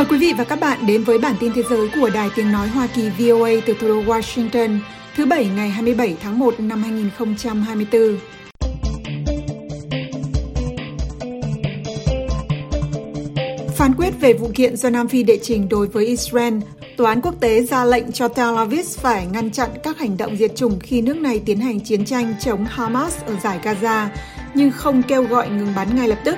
Mời quý vị và các bạn đến với bản tin thế giới của Đài Tiếng Nói Hoa Kỳ VOA từ thủ đô Washington thứ Bảy ngày 27 tháng 1 năm 2024. Phán quyết về vụ kiện do Nam Phi đệ trình đối với Israel, Tòa án quốc tế ra lệnh cho Tel Aviv phải ngăn chặn các hành động diệt chủng khi nước này tiến hành chiến tranh chống Hamas ở giải Gaza, nhưng không kêu gọi ngừng bắn ngay lập tức.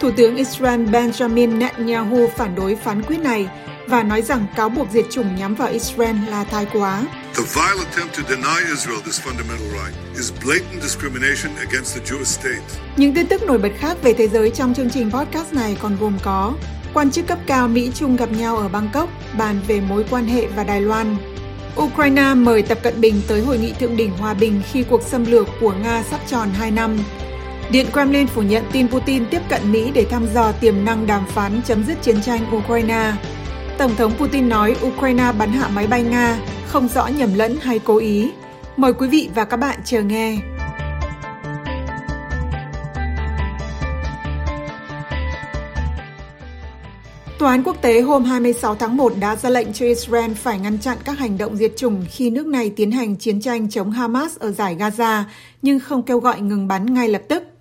Thủ tướng Israel Benjamin Netanyahu phản đối phán quyết này và nói rằng cáo buộc diệt chủng nhắm vào Israel là thái quá. The vile attempt to deny Israel this fundamental right is blatant discrimination against the Jewish state. Những tin tức nổi bật khác về thế giới trong chương trình podcast này còn gồm có quan chức cấp cao Mỹ Trung gặp nhau ở Bangkok bàn về mối quan hệ và Đài Loan. Ukraine mời Tập Cận Bình tới hội nghị thượng đỉnh hòa bình khi cuộc xâm lược của Nga sắp tròn 2 năm. Điện Kremlin phủ nhận tin Putin tiếp cận Mỹ để thăm dò tiềm năng đàm phán chấm dứt chiến tranh Ukraine. Tổng thống Putin nói Ukraine bắn hạ máy bay Nga, không rõ nhầm lẫn hay cố ý. Mời quý vị và các bạn chờ nghe. Tòa án quốc tế hôm 26 tháng 1 đã ra lệnh cho Israel phải ngăn chặn các hành động diệt chủng khi nước này tiến hành chiến tranh chống Hamas ở giải Gaza, nhưng không kêu gọi ngừng bắn ngay lập tức.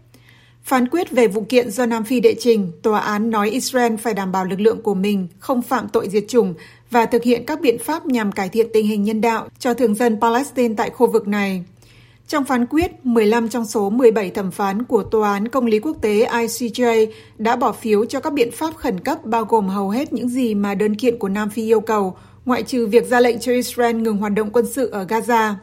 Phán quyết về vụ kiện do Nam Phi đệ trình, tòa án nói Israel phải đảm bảo lực lượng của mình không phạm tội diệt chủng và thực hiện các biện pháp nhằm cải thiện tình hình nhân đạo cho thường dân Palestine tại khu vực này. Trong phán quyết, 15 trong số 17 thẩm phán của Tòa án Công lý Quốc tế ICJ đã bỏ phiếu cho các biện pháp khẩn cấp bao gồm hầu hết những gì mà đơn kiện của Nam Phi yêu cầu, ngoại trừ việc ra lệnh cho Israel ngừng hoạt động quân sự ở Gaza.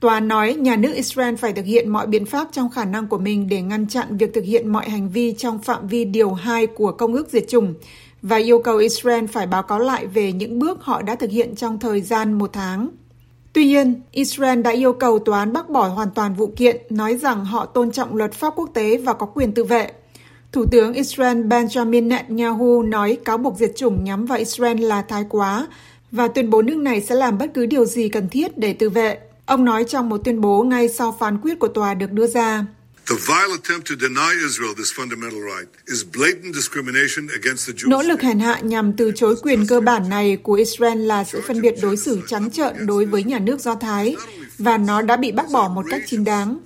Tòa nói nhà nước Israel phải thực hiện mọi biện pháp trong khả năng của mình để ngăn chặn việc thực hiện mọi hành vi trong phạm vi điều 2 của Công ước Diệt chủng và yêu cầu Israel phải báo cáo lại về những bước họ đã thực hiện trong thời gian một tháng. Tuy nhiên, Israel đã yêu cầu tòa án bác bỏ hoàn toàn vụ kiện, nói rằng họ tôn trọng luật pháp quốc tế và có quyền tự vệ. Thủ tướng Israel Benjamin Netanyahu nói cáo buộc diệt chủng nhắm vào Israel là thái quá và tuyên bố nước này sẽ làm bất cứ điều gì cần thiết để tự vệ. Ông nói trong một tuyên bố ngay sau phán quyết của tòa được đưa ra. Nỗ lực hèn hạ nhằm từ chối quyền cơ bản này của Israel là sự phân biệt đối xử trắng trợn đối với nhà nước Do Thái, và nó đã bị bác bỏ một cách chính đáng.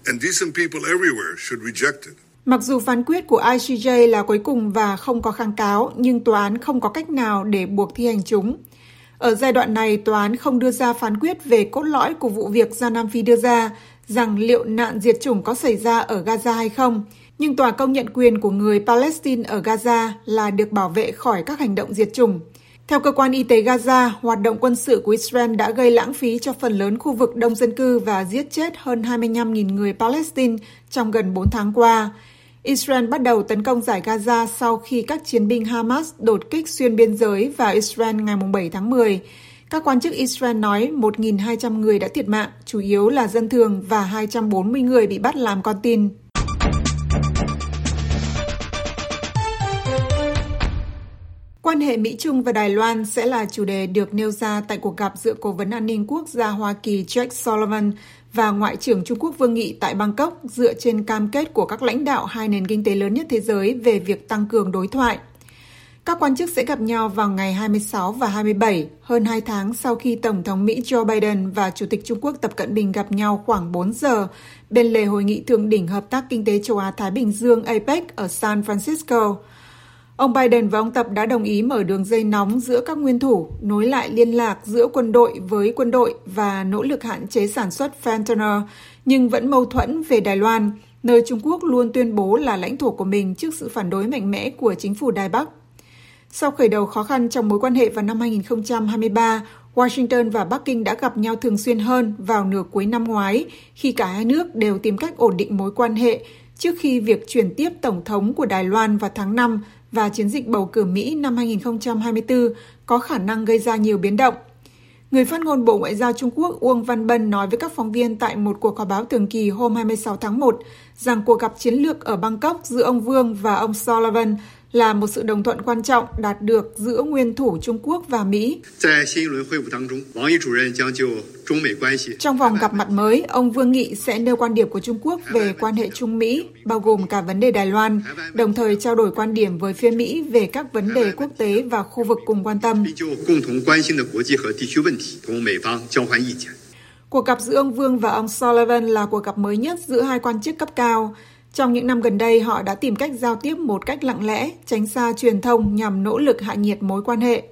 Mặc dù phán quyết của ICJ là cuối cùng và không có kháng cáo, nhưng tòa án không có cách nào để buộc thi hành chúng. Ở giai đoạn này, tòa án không đưa ra phán quyết về cốt lõi của vụ việc do Nam Phi đưa ra, rằng liệu nạn diệt chủng có xảy ra ở Gaza hay không, nhưng tòa công nhận quyền của người Palestine ở Gaza là được bảo vệ khỏi các hành động diệt chủng. Theo cơ quan y tế Gaza, hoạt động quân sự của Israel đã gây lãng phí cho phần lớn khu vực đông dân cư và giết chết hơn 25.000 người Palestine trong gần 4 tháng qua. Israel bắt đầu tấn công giải Gaza sau khi các chiến binh Hamas đột kích xuyên biên giới vào Israel ngày 7 tháng 10. Các quan chức Israel nói 1.200 người đã thiệt mạng, chủ yếu là dân thường và 240 người bị bắt làm con tin. Quan hệ Mỹ-Trung và Đài Loan sẽ là chủ đề được nêu ra tại cuộc gặp giữa Cố vấn An ninh Quốc gia Hoa Kỳ Jack Sullivan và Ngoại trưởng Trung Quốc Vương Nghị tại Bangkok dựa trên cam kết của các lãnh đạo hai nền kinh tế lớn nhất thế giới về việc tăng cường đối thoại. Các quan chức sẽ gặp nhau vào ngày 26 và 27, hơn 2 tháng sau khi Tổng thống Mỹ Joe Biden và Chủ tịch Trung Quốc Tập Cận Bình gặp nhau khoảng 4 giờ bên lề hội nghị thượng đỉnh hợp tác kinh tế châu Á-Thái Bình Dương APEC ở San Francisco. Ông Biden và ông Tập đã đồng ý mở đường dây nóng giữa các nguyên thủ, nối lại liên lạc giữa quân đội với quân đội và nỗ lực hạn chế sản xuất fentanyl, nhưng vẫn mâu thuẫn về Đài Loan, nơi Trung Quốc luôn tuyên bố là lãnh thổ của mình trước sự phản đối mạnh mẽ của chính phủ Đài Bắc. Sau khởi đầu khó khăn trong mối quan hệ vào năm 2023, Washington và Bắc Kinh đã gặp nhau thường xuyên hơn vào nửa cuối năm ngoái khi cả hai nước đều tìm cách ổn định mối quan hệ trước khi việc chuyển tiếp Tổng thống của Đài Loan vào tháng 5 và chiến dịch bầu cử Mỹ năm 2024 có khả năng gây ra nhiều biến động. Người phát ngôn Bộ Ngoại giao Trung Quốc Uông Văn Bân nói với các phóng viên tại một cuộc họp báo thường kỳ hôm 26 tháng 1 rằng cuộc gặp chiến lược ở Bangkok giữa ông Vương và ông Sullivan là một sự đồng thuận quan trọng đạt được giữa nguyên thủ Trung Quốc và Mỹ. Trong vòng gặp mặt mới, ông Vương Nghị sẽ nêu quan điểm của Trung Quốc về quan hệ Trung-Mỹ, bao gồm cả vấn đề Đài Loan, đồng thời trao đổi quan điểm với phía Mỹ về các vấn đề quốc tế và khu vực cùng quan tâm. Cuộc gặp giữa ông Vương và ông Sullivan là cuộc gặp mới nhất giữa hai quan chức cấp cao. Trong những năm gần đây, họ đã tìm cách giao tiếp một cách lặng lẽ, tránh xa truyền thông nhằm nỗ lực hạ nhiệt mối quan hệ.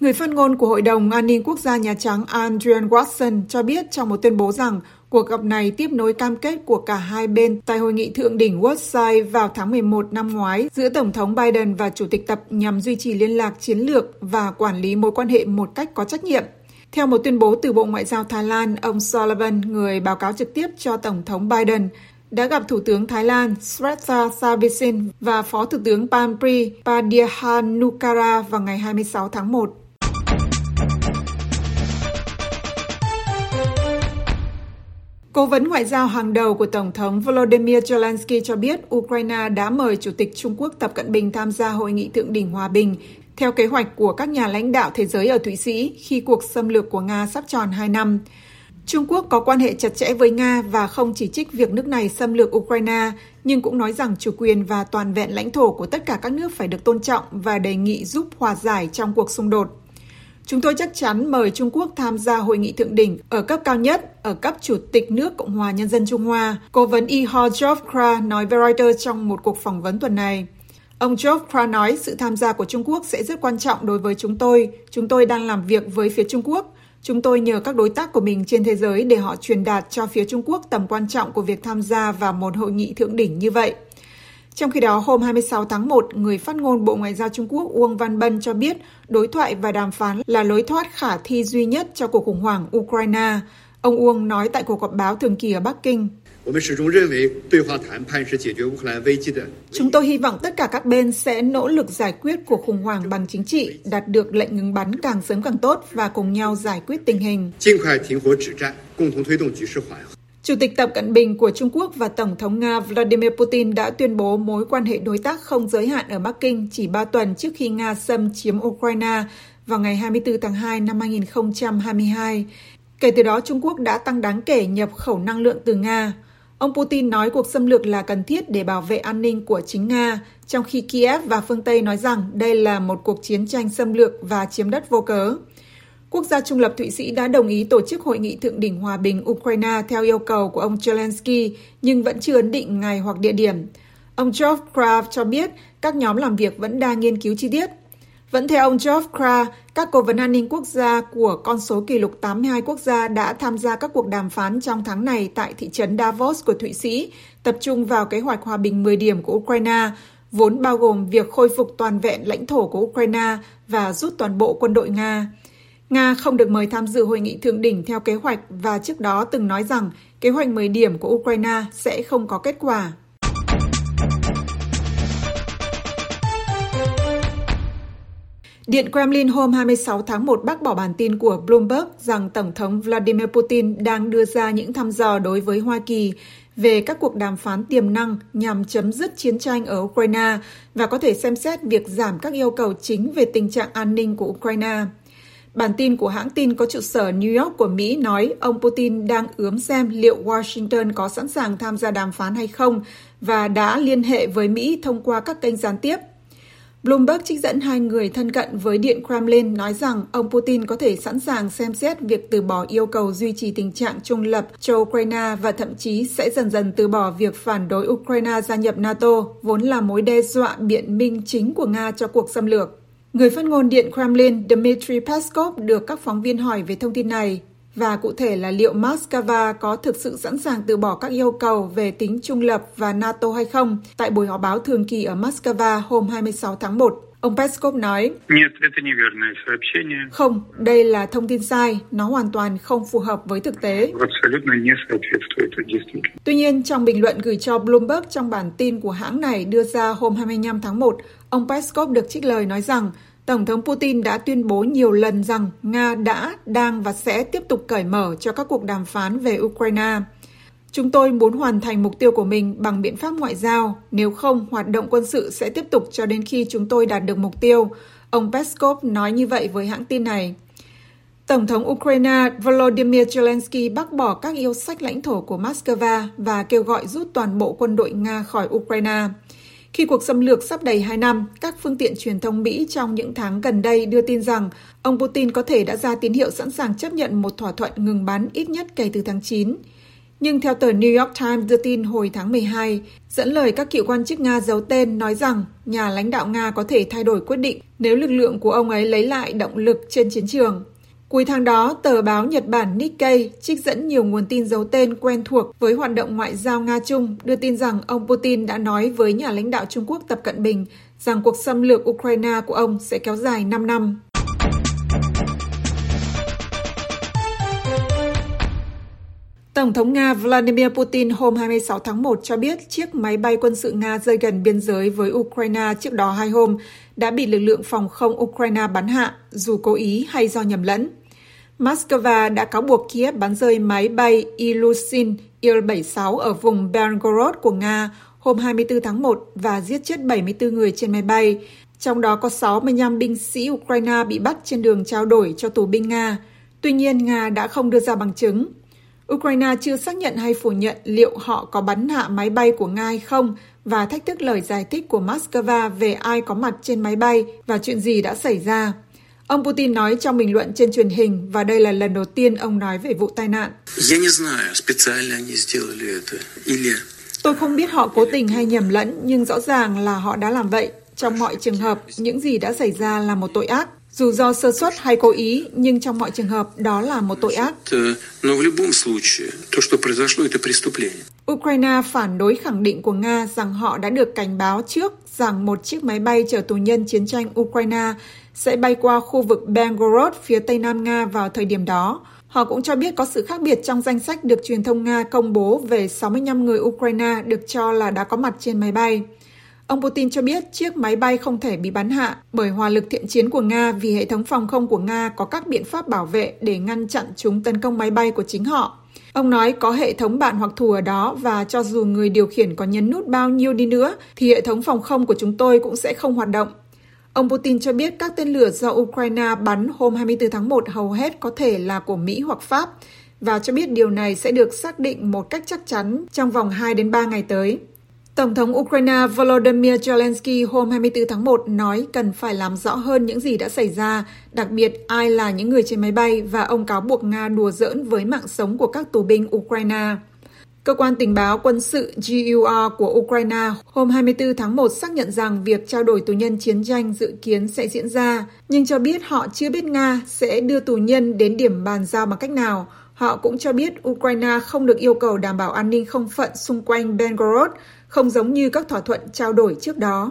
Người phát ngôn của Hội đồng An ninh Quốc gia Nhà Trắng Andrew Watson cho biết trong một tuyên bố rằng cuộc gặp này tiếp nối cam kết của cả hai bên tại hội nghị thượng đỉnh Woodside vào tháng 11 năm ngoái giữa Tổng thống Biden và Chủ tịch Tập nhằm duy trì liên lạc chiến lược và quản lý mối quan hệ một cách có trách nhiệm. Theo một tuyên bố từ Bộ Ngoại giao Thái Lan, ông Sullivan, người báo cáo trực tiếp cho Tổng thống Biden, đã gặp Thủ tướng Thái Lan Srettha Thavisin và Phó Thủ tướng Pampri Padihanukara vào ngày 26 tháng 1. Cố vấn ngoại giao hàng đầu của Tổng thống Volodymyr Zelensky cho biết Ukraine đã mời Chủ tịch Trung Quốc Tập Cận Bình tham gia hội nghị thượng đỉnh hòa bình, theo kế hoạch của các nhà lãnh đạo thế giới ở Thụy Sĩ khi cuộc xâm lược của Nga sắp tròn 2 năm. Trung Quốc có quan hệ chặt chẽ với Nga và không chỉ trích việc nước này xâm lược Ukraine, nhưng cũng nói rằng chủ quyền và toàn vẹn lãnh thổ của tất cả các nước phải được tôn trọng và đề nghị giúp hòa giải trong cuộc xung đột. Chúng tôi chắc chắn mời Trung Quốc tham gia hội nghị thượng đỉnh ở cấp cao nhất, ở cấp Chủ tịch nước Cộng hòa Nhân dân Trung Hoa, cố vấn Ihor Jovkra nói với Reuters trong một cuộc phỏng vấn tuần này. Ông Jovkra nói sự tham gia của Trung Quốc sẽ rất quan trọng đối với chúng tôi. Chúng tôi đang làm việc với phía Trung Quốc. Chúng tôi nhờ các đối tác của mình trên thế giới để họ truyền đạt cho phía Trung Quốc tầm quan trọng của việc tham gia vào một hội nghị thượng đỉnh như vậy. Trong khi đó, hôm 26 tháng 1, người phát ngôn Bộ Ngoại giao Trung Quốc Uông Văn Bân cho biết đối thoại và đàm phán là lối thoát khả thi duy nhất cho cuộc khủng hoảng Ukraine. Ông Uông nói tại cuộc họp báo thường kỳ ở Bắc Kinh. Chúng tôi hy vọng tất cả các bên sẽ nỗ lực giải quyết cuộc khủng hoảng bằng chính trị, đạt được lệnh ngừng bắn càng sớm càng tốt và cùng nhau giải quyết tình hình. Chủ tịch Tập Cận Bình của Trung Quốc và Tổng thống Nga Vladimir Putin đã tuyên bố mối quan hệ đối tác không giới hạn ở Bắc Kinh chỉ 3 tuần trước khi Nga xâm chiếm Ukraine vào ngày 24 tháng 2 năm 2022. Kể từ đó, Trung Quốc đã tăng đáng kể nhập khẩu năng lượng từ Nga. Ông Putin nói cuộc xâm lược là cần thiết để bảo vệ an ninh của chính Nga, trong khi Kiev và phương Tây nói rằng đây là một cuộc chiến tranh xâm lược và chiếm đất vô cớ. Quốc gia trung lập Thụy Sĩ đã đồng ý tổ chức hội nghị thượng đỉnh hòa bình Ukraine theo yêu cầu của ông Zelensky, nhưng vẫn chưa ấn định ngày hoặc địa điểm. Ông Geoff Kraft cho biết các nhóm làm việc vẫn đang nghiên cứu chi tiết. Vẫn theo ông Geoff Kra, các cố vấn an ninh quốc gia của con số kỷ lục 82 quốc gia đã tham gia các cuộc đàm phán trong tháng này tại thị trấn Davos của Thụy Sĩ, tập trung vào kế hoạch hòa bình 10 điểm của Ukraine, vốn bao gồm việc khôi phục toàn vẹn lãnh thổ của Ukraine và rút toàn bộ quân đội Nga. Nga không được mời tham dự hội nghị thượng đỉnh theo kế hoạch và trước đó từng nói rằng kế hoạch 10 điểm của Ukraine sẽ không có kết quả. Điện Kremlin hôm 26 tháng 1 bác bỏ bản tin của Bloomberg rằng Tổng thống Vladimir Putin đang đưa ra những thăm dò đối với Hoa Kỳ về các cuộc đàm phán tiềm năng nhằm chấm dứt chiến tranh ở Ukraine và có thể xem xét việc giảm các yêu cầu chính về tình trạng an ninh của Ukraine. Bản tin của hãng tin có trụ sở New York của Mỹ nói ông Putin đang ướm xem liệu Washington có sẵn sàng tham gia đàm phán hay không và đã liên hệ với Mỹ thông qua các kênh gián tiếp. Bloomberg trích dẫn hai người thân cận với Điện Kremlin nói rằng ông Putin có thể sẵn sàng xem xét việc từ bỏ yêu cầu duy trì tình trạng trung lập cho Ukraine và thậm chí sẽ dần dần từ bỏ việc phản đối Ukraine gia nhập NATO, vốn là mối đe dọa biện minh chính của Nga cho cuộc xâm lược. Người phát ngôn Điện Kremlin Dmitry Peskov được các phóng viên hỏi về thông tin này và cụ thể là liệu Moscow có thực sự sẵn sàng từ bỏ các yêu cầu về tính trung lập và NATO hay không tại buổi họp báo thường kỳ ở Moscow hôm 26 tháng 1. Ông Peskov nói, Không, đây là thông tin sai, nó hoàn toàn không phù hợp với thực tế. Tuy nhiên, trong bình luận gửi cho Bloomberg trong bản tin của hãng này đưa ra hôm 25 tháng 1, ông Peskov được trích lời nói rằng Tổng thống Putin đã tuyên bố nhiều lần rằng Nga đã, đang và sẽ tiếp tục cởi mở cho các cuộc đàm phán về Ukraine. Chúng tôi muốn hoàn thành mục tiêu của mình bằng biện pháp ngoại giao, nếu không, hoạt động quân sự sẽ tiếp tục cho đến khi chúng tôi đạt được mục tiêu. Ông Peskov nói như vậy với hãng tin này. Tổng thống Ukraine Volodymyr Zelensky bác bỏ các yêu sách lãnh thổ của Moscow và kêu gọi rút toàn bộ quân đội Nga khỏi Ukraine. Khi cuộc xâm lược sắp đầy 2 năm, các phương tiện truyền thông Mỹ trong những tháng gần đây đưa tin rằng ông Putin có thể đã ra tín hiệu sẵn sàng chấp nhận một thỏa thuận ngừng bắn ít nhất kể từ tháng 9. Nhưng theo tờ New York Times đưa tin hồi tháng 12, dẫn lời các cựu quan chức Nga giấu tên nói rằng nhà lãnh đạo Nga có thể thay đổi quyết định nếu lực lượng của ông ấy lấy lại động lực trên chiến trường. Cuối tháng đó, tờ báo Nhật Bản Nikkei trích dẫn nhiều nguồn tin giấu tên quen thuộc với hoạt động ngoại giao Nga-Trung đưa tin rằng ông Putin đã nói với nhà lãnh đạo Trung Quốc Tập Cận Bình rằng cuộc xâm lược Ukraine của ông sẽ kéo dài 5 năm. Tổng thống Nga Vladimir Putin hôm 26 tháng 1 cho biết chiếc máy bay quân sự Nga rơi gần biên giới với Ukraine trước đó hai hôm đã bị lực lượng phòng không Ukraine bắn hạ, dù cố ý hay do nhầm lẫn. Moscow đã cáo buộc Kiev bắn rơi máy bay Ilyushin Il-76 ở vùng Belgorod của Nga hôm 24 tháng 1 và giết chết 74 người trên máy bay, trong đó có 65 binh sĩ Ukraine bị bắt trên đường trao đổi cho tù binh Nga. Tuy nhiên, Nga đã không đưa ra bằng chứng. Ukraine chưa xác nhận hay phủ nhận liệu họ có bắn hạ máy bay của Nga hay không và thách thức lời giải thích của Moscow về ai có mặt trên máy bay và chuyện gì đã xảy ra. Ông Putin nói trong bình luận trên truyền hình và đây là lần đầu tiên ông nói về vụ tai nạn. Tôi không biết họ cố tình hay nhầm lẫn, nhưng rõ ràng là họ đã làm vậy. Trong mọi trường hợp, những gì đã xảy ra là một tội ác. Dù do sơ suất hay cố ý, nhưng trong mọi trường hợp đó là một tội ác. Ukraine phản đối khẳng định của Nga rằng họ đã được cảnh báo trước rằng một chiếc máy bay chở tù nhân chiến tranh Ukraine sẽ bay qua khu vực Belgorod phía tây nam Nga vào thời điểm đó. Họ cũng cho biết có sự khác biệt trong danh sách được truyền thông Nga công bố về 65 người Ukraine được cho là đã có mặt trên máy bay. Ông Putin cho biết chiếc máy bay không thể bị bắn hạ bởi hỏa lực thiện chiến của Nga vì hệ thống phòng không của Nga có các biện pháp bảo vệ để ngăn chặn chúng tấn công máy bay của chính họ. Ông nói có hệ thống bạn hoặc thù ở đó và cho dù người điều khiển có nhấn nút bao nhiêu đi nữa thì hệ thống phòng không của chúng tôi cũng sẽ không hoạt động. Ông Putin cho biết các tên lửa do Ukraine bắn hôm 24 tháng 1 hầu hết có thể là của Mỹ hoặc Pháp và cho biết điều này sẽ được xác định một cách chắc chắn trong vòng 2 đến 3 ngày tới. Tổng thống Ukraine Volodymyr Zelensky hôm 24 tháng 1 nói cần phải làm rõ hơn những gì đã xảy ra, đặc biệt ai là những người trên máy bay và ông cáo buộc Nga đùa giỡn với mạng sống của các tù binh Ukraine. Cơ quan tình báo quân sự GUR của Ukraine hôm 24 tháng 1 xác nhận rằng việc trao đổi tù nhân chiến tranh dự kiến sẽ diễn ra, nhưng cho biết họ chưa biết Nga sẽ đưa tù nhân đến điểm bàn giao bằng cách nào. Họ cũng cho biết Ukraine không được yêu cầu đảm bảo an ninh không phận xung quanh Belgorod, không giống như các thỏa thuận trao đổi trước đó.